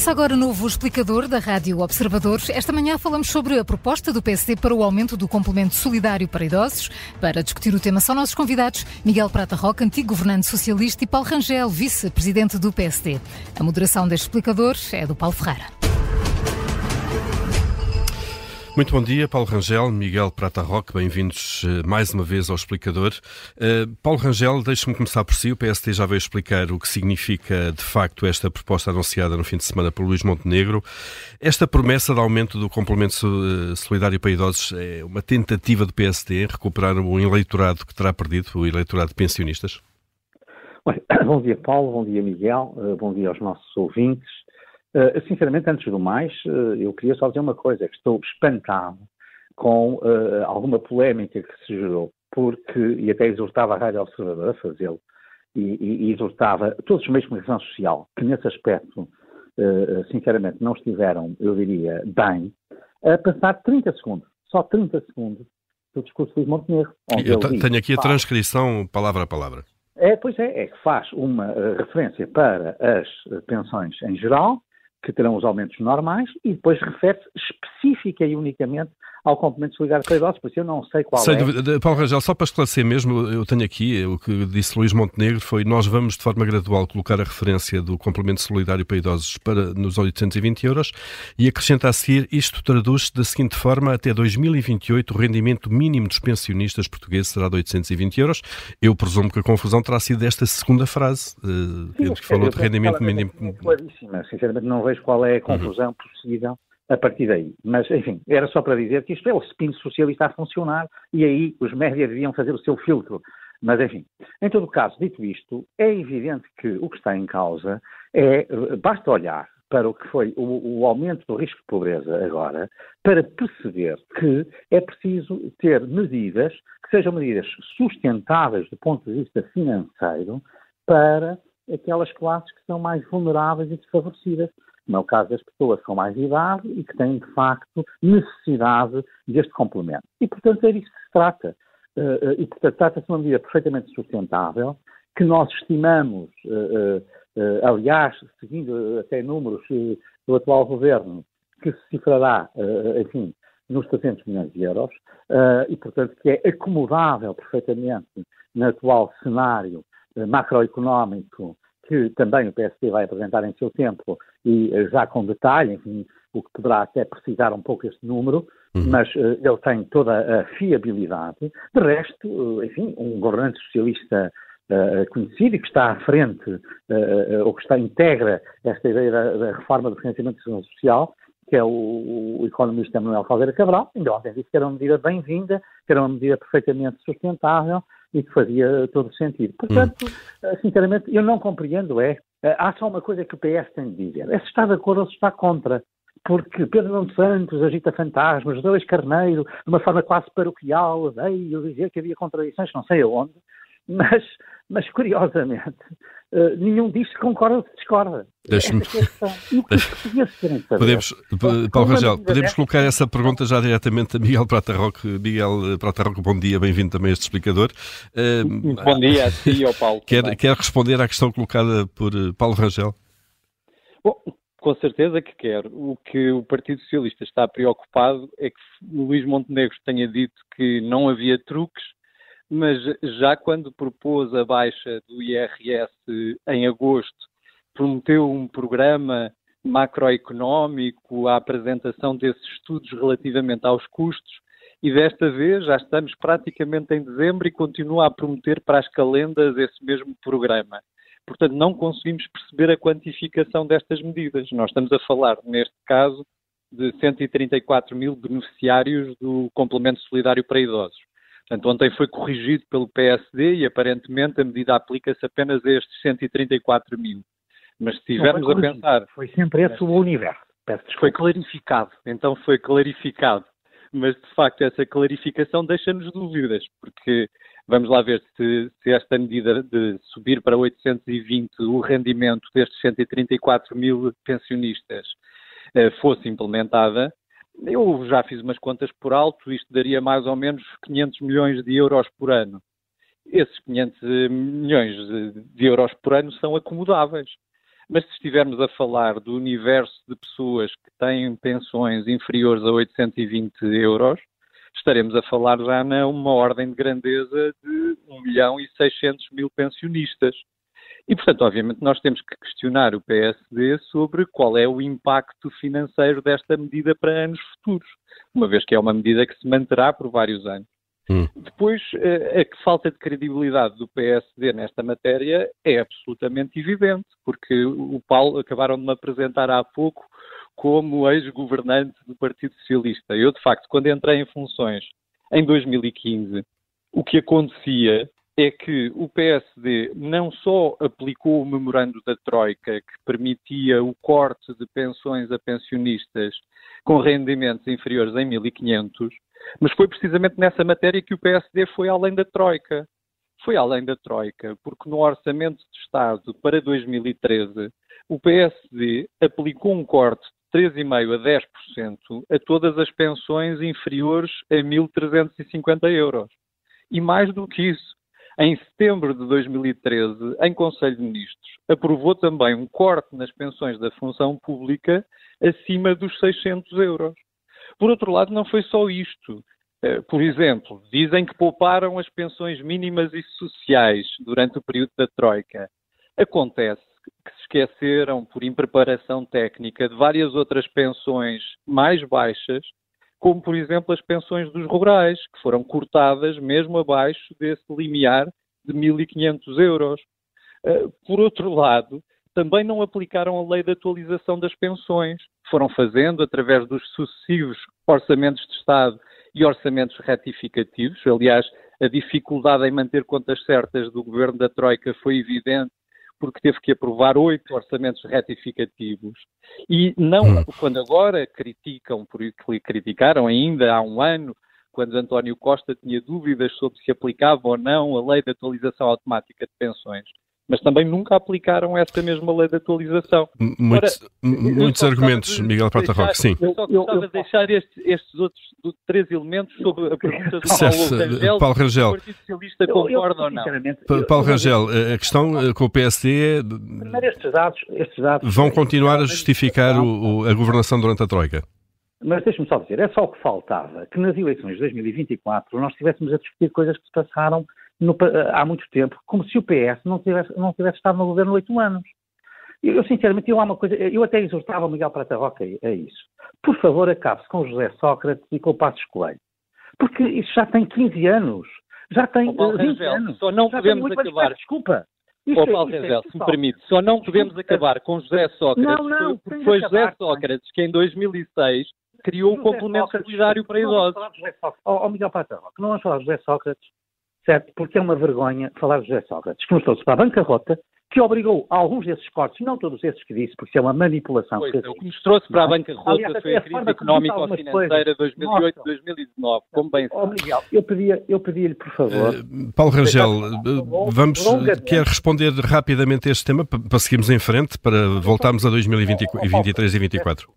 Começa agora o novo explicador da Rádio Observador. Esta manhã falamos sobre a proposta do PSD para o aumento do complemento solidário para idosos. Para discutir o tema são nossos convidados Miguel Prata Roca, antigo governante socialista, e Paulo Rangel, vice-presidente do PSD. A moderação deste explicador é do Paulo Ferreira. Muito bom dia, Paulo Rangel, Miguel Prata Roque, bem-vindos eh, mais uma vez ao Explicador. Uh, Paulo Rangel, deixe-me começar por si. O PST já veio explicar o que significa, de facto, esta proposta anunciada no fim de semana por Luís Montenegro. Esta promessa de aumento do complemento eh, solidário para idosos é uma tentativa do PST em recuperar um eleitorado que terá perdido, o eleitorado de pensionistas? Bom dia, Paulo. Bom dia, Miguel. Bom dia aos nossos ouvintes. Uh, sinceramente, antes do mais, uh, eu queria só dizer uma coisa, é que estou espantado com uh, alguma polémica que se gerou, porque, e até exortava a Rádio Observador a fazê-lo, e, e, e, exortava todos os meios de comunicação social, que nesse aspecto, sinceramente, não estiveram, eu diria, bem, a passar 30 segundos, só 30 segundos, do discurso de Montenegro. Eu tenho aqui a transcrição palavra a palavra. É, pois é, é que faz uma uh, referência para as uh, pensões em geral, que terão os aumentos normais, e depois refere-se específica e unicamente ao complemento solidário para idosos, por isso eu não sei qual é. Paulo Rangel, só para esclarecer mesmo, eu tenho aqui, o que disse Luís Montenegro foi nós vamos de forma gradual colocar a referência do complemento solidário para idosos para, nos 820 euros e acrescenta a seguir, isto traduz-se da seguinte forma, até 2028 o rendimento mínimo dos pensionistas portugueses será de 820 euros. Eu presumo que a confusão terá sido desta segunda frase, uh, Sim, que falou de rendimento mínimo. Claríssima, sinceramente não vejo qual é a confusão uhum. possível a partir daí. Mas, enfim, era só para dizer que isto é o spin socialista a funcionar e aí os médias deviam fazer o seu filtro. Mas, enfim, em todo caso, dito isto, é evidente que o que está em causa é, basta olhar para o que foi o, o, aumento do risco de pobreza agora, para perceber que é preciso ter medidas que sejam medidas sustentáveis do ponto de vista financeiro para aquelas classes que são mais vulneráveis e desfavorecidas como é o caso das pessoas com mais idade e que têm, de facto, necessidade deste complemento. E, portanto, é disso que se trata. Eh, eh, e, portanto, trata-se de uma medida perfeitamente sustentável, que nós estimamos, eh, aliás, seguindo até números do atual governo, que se cifrará, enfim, nos 300 milhões de euros, e, portanto, que é acomodável perfeitamente no atual cenário macroeconómico que também o PSD vai apresentar em seu tempo e eh, já com detalhe, enfim, o que poderá até precisar um pouco este número, uhum. mas uh, ele tem toda a fiabilidade. De resto, uh, enfim, um governante socialista uh, conhecido e que está à frente, ou que está integra esta ideia da, da reforma do financiamento social, que é o, o economista Manuel Caldeira Cabral, ainda ontem disse que era uma medida bem-vinda, que era uma medida perfeitamente sustentável e que fazia todo o sentido. Portanto, hum. sinceramente, eu não compreendo é, há só uma coisa que o PS tem de dizer, é se está de acordo ou se está contra. Porque Pedro Nuno Santos agita fantasmas, dois Carneiro, de uma forma quase paroquial, veio dizer que havia contradições, não sei aonde, mas, mas curiosamente, uh, nenhum disto concorda ou discorda. Deixe-me. É podemos, Paulo Rangel, podemos colocar essa pergunta já diretamente a Miguel Prata Roque. Miguel eh, Prata Roque, bom dia, bem-vindo também a este explicador. Uh, bom dia a ti e ao Paulo. Quer, quer responder à questão colocada por Paulo Rangel? Bom, com certeza que quer. O que o Partido Socialista está preocupado é que Luís Montenegro tenha dito que não havia truques mas já quando propôs a baixa do IRS em agosto, prometeu um programa macroeconómico, a apresentação desses estudos relativamente aos custos, e desta vez já estamos praticamente em dezembro e continua a prometer para as calendas esse mesmo programa. Portanto, não conseguimos perceber a quantificação destas medidas. Nós estamos a falar, neste caso, de 134 mil beneficiários do complemento solidário para idosos. Portanto, ontem foi corrigido pelo PSD e aparentemente a medida aplica-se apenas a estes 134 mil. Mas se estivermos a pensar. Foi sempre esse o universo. Foi clarificado, então foi clarificado. Mas de facto essa clarificação deixa-nos dúvidas, porque vamos lá ver se, se, esta medida de subir para 820 o rendimento destes 134 mil pensionistas eh, fosse implementada, eu já fiz umas contas por alto, isto daria mais ou menos 500 milhões de euros por ano. Esses 500 milhões de euros por ano são acomodáveis. Mas se estivermos a falar do universo de pessoas que têm pensões inferiores a 820 euros, estaremos a falar já numa ordem de grandeza de 1 milhão e 600 mil pensionistas. E, portanto, obviamente, nós temos que questionar o PSD sobre qual é o impacto financeiro desta medida para anos futuros, uma vez que é uma medida que se manterá por vários anos. Hum. Depois, eh, a falta de credibilidade do PSD nesta matéria é absolutamente evidente, porque o Paulo acabaram de me apresentar há pouco como ex-governante do Partido Socialista. Eu, de facto, quando entrei em funções em 2015, o que acontecia é que o PSD não só aplicou o memorando da Troika, que permitia o corte de pensões a pensionistas com rendimentos inferiores a 1.500, mas foi precisamente nessa matéria que o PSD foi além da Troika. Foi além da Troika, porque no Orçamento de Estado para 2013, o PSD aplicou um corte de 3,5% a 10% a todas as pensões inferiores a 1.350 euros. E mais do que isso, em setembro de 2013, em Conselho de Ministros, aprovou também um corte nas pensões da função pública acima dos 600 euros. Por outro lado, não foi só isto. Eh, por exemplo, dizem que pouparam as pensões mínimas e sociais durante o período da Troika. Acontece que se esqueceram, por impreparação técnica, de várias outras pensões mais baixas como, por exemplo, as pensões dos rurais, que foram cortadas mesmo abaixo desse limiar de 1.500 euros. Eh, por outro lado, também não aplicaram a lei de atualização das pensões. Foram fazendo, através dos sucessivos orçamentos de Estado e orçamentos retificativos. Aliás, a dificuldade em manter contas certas do governo da Troika foi evidente porque teve que aprovar oito orçamentos retificativos. E não, hum. quando agora criticam, porque criticaram ainda há um ano, quando António Costa tinha dúvidas sobre se aplicava ou não a lei de atualização automática de pensões mas também nunca aplicaram essa mesma lei de atualização. Muitos, Ora, muitos argumentos, de Miguel Prata Roque, sim. Eu só gostava de deixar estes, estes outros três elementos sobre a pergunta do Paulo Rangel, Paulo Rangel. o Partido Socialista concorda ou não. Paulo Rangel, a questão eh, com o PSD é... Primeiro, estes dados, estes dados vão continuar a justificar o, a governação durante a Troika. Mas deixe-me só dizer, é só o que faltava que nas eleições de 2024 nós estivéssemos a discutir coisas que se passaram no, há muito tempo, como se o PS não tivesse, não tivesse estado no governo oito anos. Eu, eu, sinceramente, eu há uma coisa, eu até exortava o Miguel Prata Roca a, a isso. Por favor, acabe-se com José Sócrates e com o Passos Coelho. Porque isso já tem 15 anos. Já tem oh, 20 Rangel, anos. Só não já podemos acabar. Desculpa. Isto, oh, Paulo é, Rangel, se me permite, só não podemos acabar com José Sócrates, não, não, porque foi José Sócrates que em 2006 criou o complemento solidário para idosos. Ó oh, Miguel Prata Roca, não vamos falar de José Sócrates certo? Porque é uma vergonha falar de José Sócrates, que mostrou-se para a bancarrota, que obrigou alguns desses cortes, não todos esses que disse, porque isso é uma manipulação. Pois, que o que nos trouxe para a bancarrota Aliás, foi a crise económico-financeira 2008-2009, como bem sabe. Oh, Miguel, eu pedia-lhe, eu pedia por favor... Uh, Paulo Rangel, uh, vamos, quer responder rapidamente a este tema, para seguirmos em frente, para voltarmos a 2023 e 2024?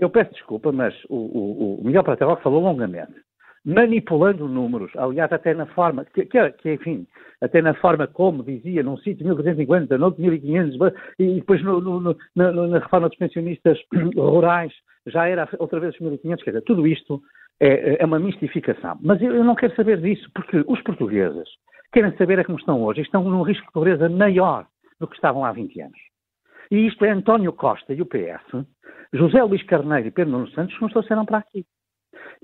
Eu peço desculpa, mas o, o, o Miguel Prateró falou longamente manipulando números, aliás, até na forma, que, que, que, enfim, até na forma como dizia, num sítio 1350, noutro 1500, e depois no, no, no, na, na, reforma dos pensionistas rurais já era outra vez os 1500, quer dizer, tudo isto é, é uma mistificação. Mas eu, eu, não quero saber disso, porque os portugueses querem saber é como estão hoje, estão num risco de pobreza maior do que estavam há 20 anos. E isto é António Costa e o PS, José Luís Carneiro e Pedro Nuno Santos que nos trouxeram para aqui.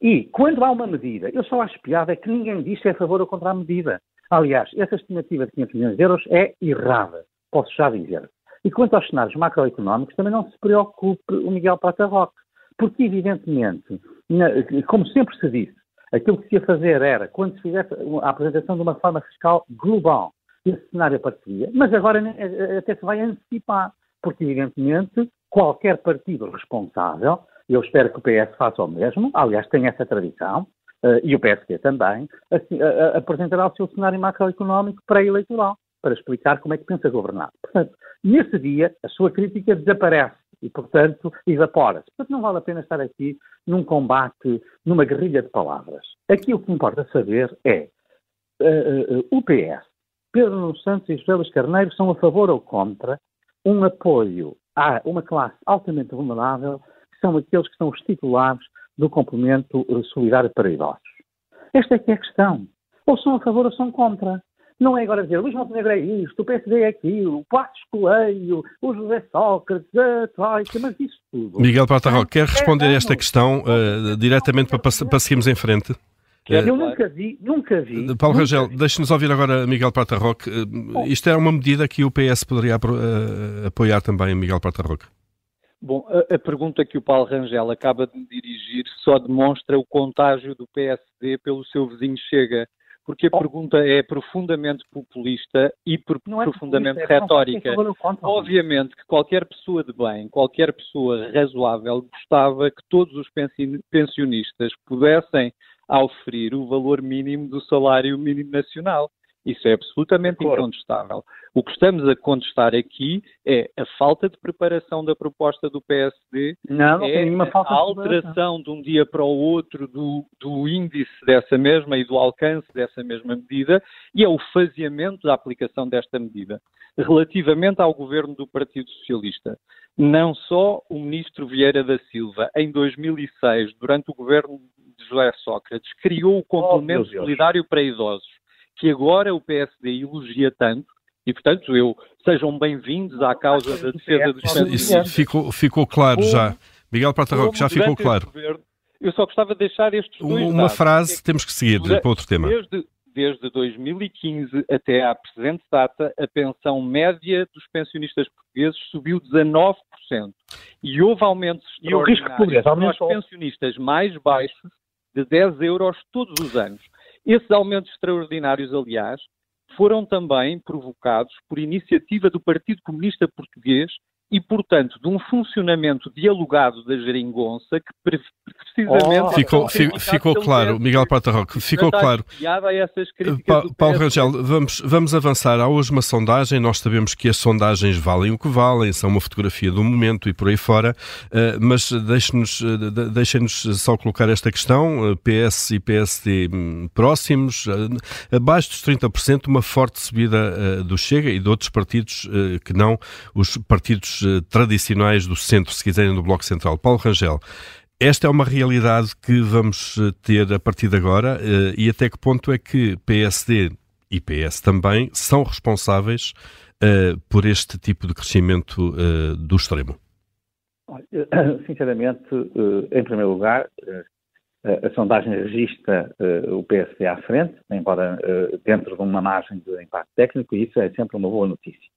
E quando há uma medida, eu só acho piada é que ninguém diz se é a favor ou contra a medida. Aliás, essa estimativa de 500 milhões de euros é errada, posso já dizer. E quanto aos cenários macroeconómicos, também não se preocupe o Miguel Prata Roque, porque evidentemente, como sempre se disse, aquilo que se ia fazer era, quando se fizesse a apresentação de uma forma fiscal global, esse cenário aparecia, mas agora até se vai antecipar, porque evidentemente qualquer partido responsável eu espero que o PS faça o mesmo, aliás, tem essa tradição, uh, e o PSD também, assim, uh, apresentará o seu cenário macroeconómico pré-eleitoral, para explicar como é que pensa governar. Portanto, nesse dia, a sua crítica desaparece e, portanto, evapora-se. Portanto, não vale a pena estar aqui num combate, numa guerrilha de palavras. Aqui o que importa saber é uh, o PS, Pedro Santos e José Luís Carneiro são a favor ou contra um apoio a uma classe altamente vulnerável, são aqueles que são os titulares do complemento eh, solidário para idosos. Esta é que é a questão. Ou são a favor ou são contra. Não é agora dizer Luís Montenegro é isto, o PSD é aquilo, o Passos Coelho, o José Sócrates, a Troika, mas isso tudo. Miguel Patarro, quer responder a esta questão uh, diretamente para, para seguirmos em frente? Eu nunca vi, nunca vi. Paulo nunca Rangel, deixe-nos ouvir agora Miguel Prata Roque. Isto é uma medida que o PS poderia apoiar também, Miguel Prata Roque? Bom, a, a, pergunta que o Paulo Rangel acaba de me dirigir só demonstra o contágio do PSD pelo seu vizinho Chega, porque a oh. pergunta é profundamente populista e por, é profundamente populista, é retórica. Obviamente que qualquer pessoa de bem, qualquer pessoa razoável gostava que todos os pensionistas pudessem a oferir o valor mínimo do salário mínimo nacional. Isso é absolutamente claro. incontestável. O que estamos a contestar aqui é a falta de preparação da proposta do PSD, não, não é a alteração de, de um dia para o outro do, do índice dessa mesma e do alcance dessa mesma medida e é o faseamento da aplicação desta medida. Relativamente ao governo do Partido Socialista, não só o ministro Vieira da Silva, em 2006, durante o governo de José Sócrates, criou o complemento oh, solidário para idosos, que agora o PSD elogia tanto, e, portanto, eu sejam bem-vindos à causa da defesa dos pensionistas. Isso ficou, ficou claro já. Miguel Prata Roque, já ficou claro. Governo, eu só gostava de deixar estes dois Uma dados. frase, temos que seguir para outro tema. Desde, desde 2015 até à presente data, a pensão média dos pensionistas portugueses subiu 19%. E houve aumentos e o risco de pobreza para os pensionistas mais baixos de 10 euros todos os anos. Esses aumentos extraordinários, aliás, foram também provocados por iniciativa do Partido Comunista Português e, portanto, de um funcionamento dialogado da geringonça que precisamente... Oh, ficou, ficou claro, Miguel Prata Roque, ficou claro. Pa Paulo Rangel, vamos, vamos avançar. Há hoje uma sondagem, nós sabemos que as sondagens valem o que valem, são uma fotografia do momento e por aí fora, uh, mas deixe-nos uh, deixe só colocar esta questão, PS e PSD um, próximos, abaixo dos 30%, uma forte subida do Chega e de outros partidos que não os partidos eh, tradicionais do centro, se quiserem, do Bloco Central. Paulo Rangel, esta é uma realidade que vamos eh, ter a partir de agora eh, e até que ponto é que PSD e PS também são responsáveis por este tipo de crescimento do extremo? Sinceramente, em primeiro lugar, a sondagem registra o PSD à frente, embora dentro de uma margem de impacto técnico, e isso é sempre uma boa notícia.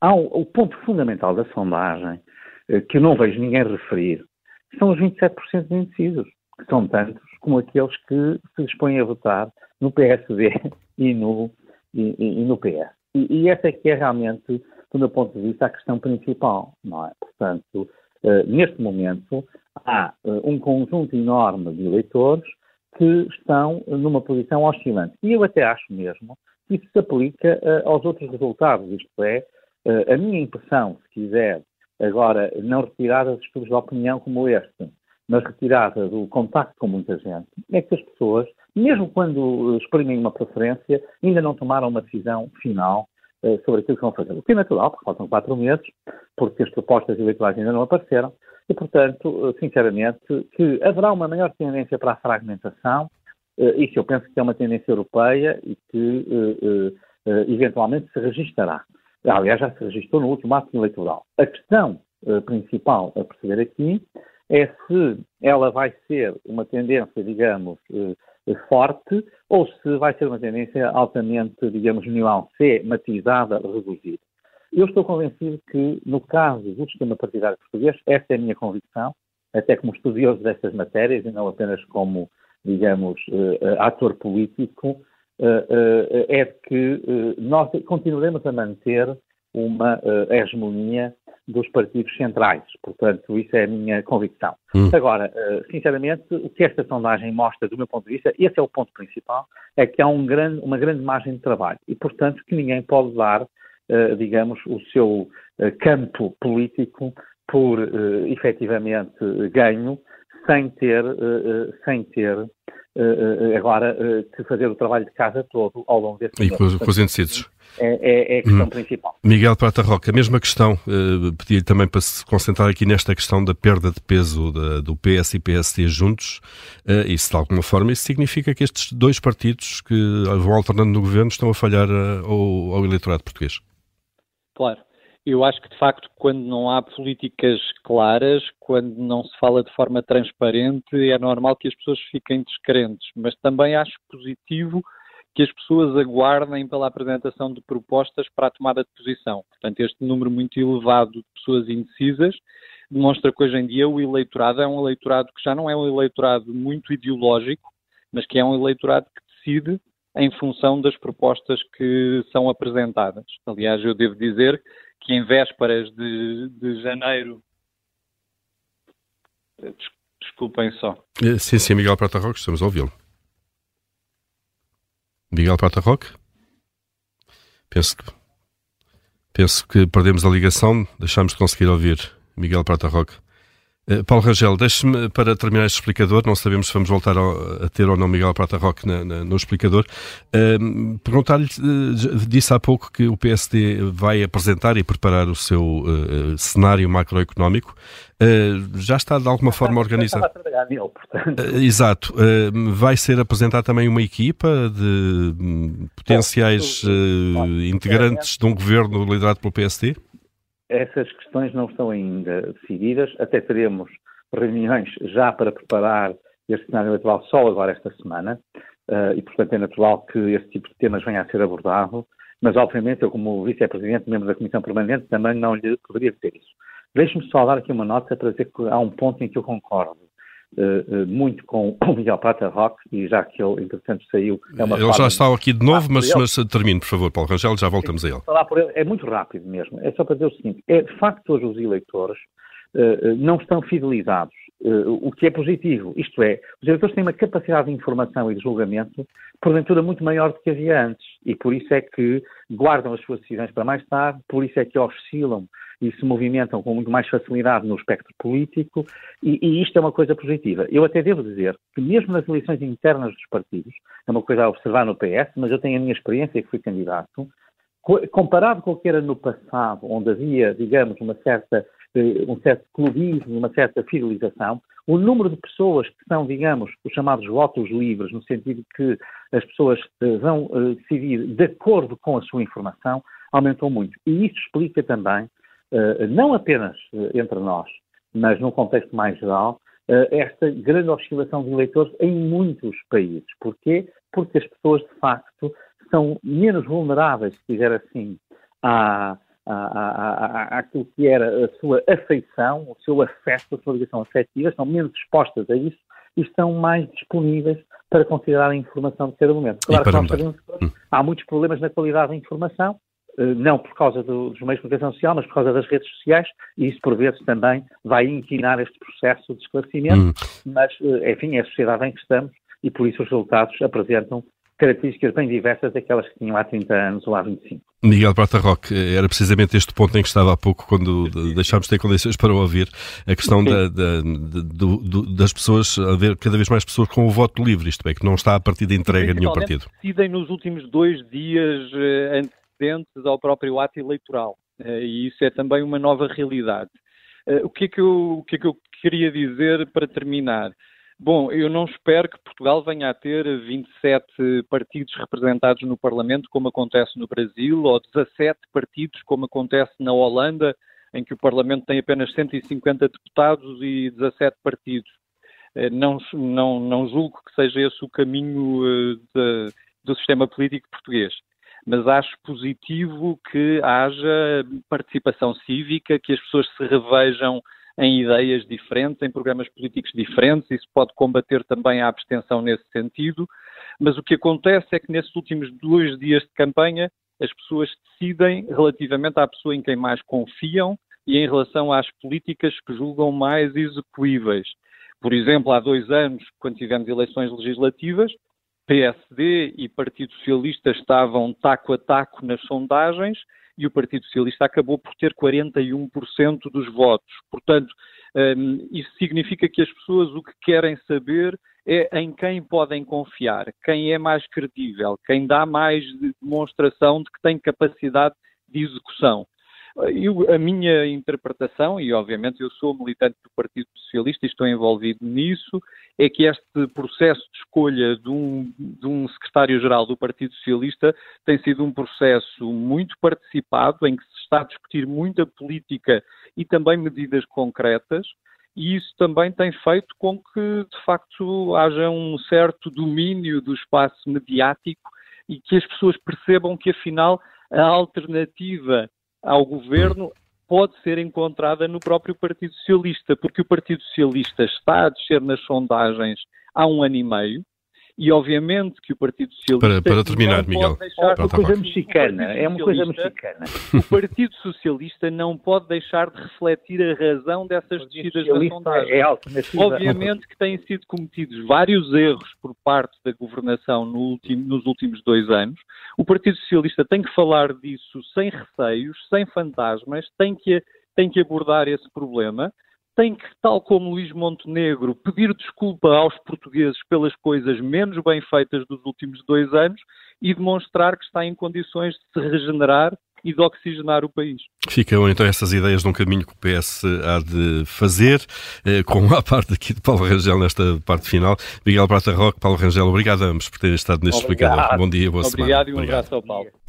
Há um, o ponto fundamental da sondagem, eh, que eu não vejo ninguém referir, são os 27% de indecisos, que são tantos como aqueles que se dispõem a votar no PSD e no, e, e no PS. E, e, essa é que é realmente, do meu ponto de vista, a questão principal, não é? Portanto, uh, neste momento, há uh, um conjunto enorme de eleitores que estão numa posição oscilante. E eu até acho mesmo que isso se aplica uh, aos outros resultados, isto é, a minha impressão, se quiser, agora, não retirada de estudos de opinião como este, mas retirada do contacto com muita gente, é que as pessoas, mesmo quando exprimem uma preferência, ainda não tomaram uma decisão final uh, sobre aquilo que vão fazer. O que é natural, porque faltam quatro meses, porque as propostas eleitorais ainda não apareceram, e, portanto, uh, sinceramente, que haverá uma maior tendência para a fragmentação, isso eu penso que é uma tendência europeia e que eventualmente se registará. Aliás, já se registrou no último ato eleitoral. A questão uh, principal a perceber aqui é se ela vai ser uma tendência, digamos, uh, forte ou se vai ser uma tendência altamente, digamos, nuancée, matizada, reduzida. Eu estou convencido que, no caso do sistema partidário português, esta é a minha convicção, até como estudioso destas matérias e não apenas como, digamos, uh, ator político, é que eh, nós continuaremos a manter uma hegemonia dos partidos centrais. Portanto, isso é a minha convicção. Hum. Agora, sinceramente, o que esta sondagem mostra, do meu ponto de vista, esse é o ponto principal, é que há um grande, uma grande margem de trabalho e, portanto, que ninguém pode dar, digamos, o seu campo político por, efetivamente, ganho, sem ter, sem ter agora que fazer o trabalho de casa todo ao longo desse E com, com os indecisos é, é, é a questão hum. principal. Miguel Prata Roca, a mesma questão, uh, pedi também para se concentrar aqui nesta questão da perda de peso da, do PS e PSD juntos, uh, e se de alguma forma isso significa que estes dois partidos que vão alternando no governo estão a falhar uh, ao, ao eleitorado português? Claro. Eu acho que, de facto, quando não há políticas claras, quando não se fala de forma transparente, é normal que as pessoas fiquem descrentes. Mas também acho positivo que as pessoas aguardem pela apresentação de propostas para a tomada de posição. Portanto, este número muito elevado de pessoas indecisas demonstra que hoje em dia o eleitorado é um eleitorado que já não é um eleitorado muito ideológico, mas que é um eleitorado que decide em função das propostas que são apresentadas. Aliás, eu devo dizer que em vésperas de, de janeiro. Desculpem só. Sim, sim, Miguel Prata Roque, estamos a ouvi-lo. Miguel Prata Roque? Penso que, penso que perdemos a ligação, deixámos de conseguir ouvir Miguel Prata Roque. Uh, Paulo Rangel, deixe-me para terminar este explicador, não sabemos se vamos voltar a, a ter ou não Miguel Prata Roque na, na, no explicador. Uh, Perguntar-lhe, uh, disse há pouco que o PSD vai apresentar e preparar o seu cenário macroeconómico. já está de alguma forma organizado? Nele, exato. vai ser apresentar também uma equipa de hum, potenciais integrantes de um governo liderado pelo PSD? Essas questões não estão ainda decididas, até teremos reuniões já para preparar este cenário eleitoral só agora esta semana, uh, e portanto é natural que esse tipo de temas venha a ser abordado, mas obviamente eu como vice-presidente, membro da Comissão Permanente, também não lhe poderia dizer isso. Deixe-me só dar aqui uma nota para dizer que há um ponto em que eu concordo. Uh, uh, muito com o Miguel Prata Roque e já que ele, entretanto, saiu. É uma ele já está aqui de novo, mas, mas termine, por favor, Paulo Rangel, já voltamos a ele. Ele. É muito rápido mesmo. É só para dizer o seguinte: é, de facto, hoje os eleitores não estão fidelizados, o que é positivo. Isto é, os eleitores têm uma capacidade de informação e de julgamento, porventura, muito maior do que havia antes. E por isso é que guardam as suas decisões para mais tarde, por isso é que oscilam e se movimentam com muito mais facilidade no espectro político, e, e, isto é uma coisa positiva. Eu até devo dizer que, mesmo nas eleições internas dos partidos, é uma coisa a observar no PS, mas eu tenho a minha experiência que fui candidato, comparado com o que era no passado, onde havia, digamos, uma certa, eh, um certo clubismo, uma certa fidelização, o número de pessoas que são, digamos, os chamados votos livres, no sentido que as pessoas eh, vão eh, decidir de acordo com a sua informação, aumentou muito. E isso explica também não apenas eh, entre nós, mas num contexto mais geral, eh, esta grande oscilação de eleitores em muitos países. Porquê? Porque as pessoas, de facto, são menos vulneráveis, se quiser assim, à, à, àquilo que era a sua afeição, o seu afeto, a sua ligação afetiva, são menos expostas a isso e estão mais disponíveis para considerar a informação de cada momento. Claro que nós sabemos que hum. há muitos problemas na qualidade da informação, eh, não por causa do, dos meios de comunicação social, mas por causa das redes sociais, e isso por vezes também vai inquinar este processo de esclarecimento, hum. mas, eh, enfim, é a sociedade em que estamos e por isso os resultados apresentam características bem diversas daquelas que tinham há 30 anos ou há 25. Miguel Prata Roque, era precisamente este ponto em que estava há pouco, quando deixámos de ter condições para ouvir, a questão da, da, do, do, das pessoas, haver cada vez mais pessoas com o voto livre, isto é, que não está a partir de entrega de nenhum partido. decidem nos últimos dois dias eh, antecedentes ao próprio ato eleitoral. Eh, e isso é também uma nova realidade. Eh, o que é que eu, o que é que eu queria dizer para terminar? Bom, eu não espero que Portugal venha a ter 27 partidos representados no Parlamento, como acontece no Brasil, ou 17 partidos, como acontece na Holanda, em que o Parlamento tem apenas 150 deputados e 17 partidos. Eh, não, não, não julgo que seja esse o caminho de, do sistema político português mas acho positivo que haja participação cívica, que as pessoas se revejam em ideias diferentes, em programas políticos diferentes, isso pode combater também a abstenção nesse sentido. Mas o que acontece é que nesses últimos dois dias de campanha as pessoas decidem relativamente à pessoa em quem mais confiam e em relação às políticas que julgam mais execuíveis. Por exemplo, há dois anos, quando tivemos eleições legislativas, PSD e Partido Socialista estavam taco a taco nas sondagens e o Partido Socialista acabou por ter 41% dos votos. Portanto, um, isso significa que as pessoas o que querem saber é em quem podem confiar, quem é mais credível, quem dá mais demonstração de que tem capacidade de execução. Eu, a minha interpretação, e obviamente eu sou militante do Partido Socialista e estou envolvido nisso, é que este processo de escolha de um, de um secretário-geral do Partido Socialista tem sido um processo muito participado, em que se está a discutir muita política e também medidas concretas, e isso também tem feito com que, de facto, haja um certo domínio do espaço mediático e que as pessoas percebam que, afinal, a alternativa ao governo pode ser encontrada no próprio Partido Socialista, porque o Partido Socialista está a descer nas sondagens há um ano e meio, e obviamente que o Partido Socialista. Para, para terminar, Miguel. É uma coisa mexicana. É uma coisa mexicana. O Partido Socialista não pode deixar de refletir a razão dessas descidas da sondagem. É obviamente que têm sido cometidos vários erros por parte da governação no último, nos últimos dois anos. O Partido Socialista tem que falar disso sem receios, sem fantasmas, tem que, tem que abordar esse problema tem que, tal como Luís Montenegro, pedir desculpa aos portugueses pelas coisas menos bem feitas dos últimos dois anos e demonstrar que está em condições de se regenerar e de oxigenar o país. Ficam então essas ideias de um caminho que o PS há de fazer, eh, com a parte aqui de Paulo Rangel nesta parte final. Miguel Prata Roque, Paulo Rangel, obrigado a ambos por terem estado neste explicador. Bom dia, boa Obrigado semana. Obrigado e um abraço ao Paulo.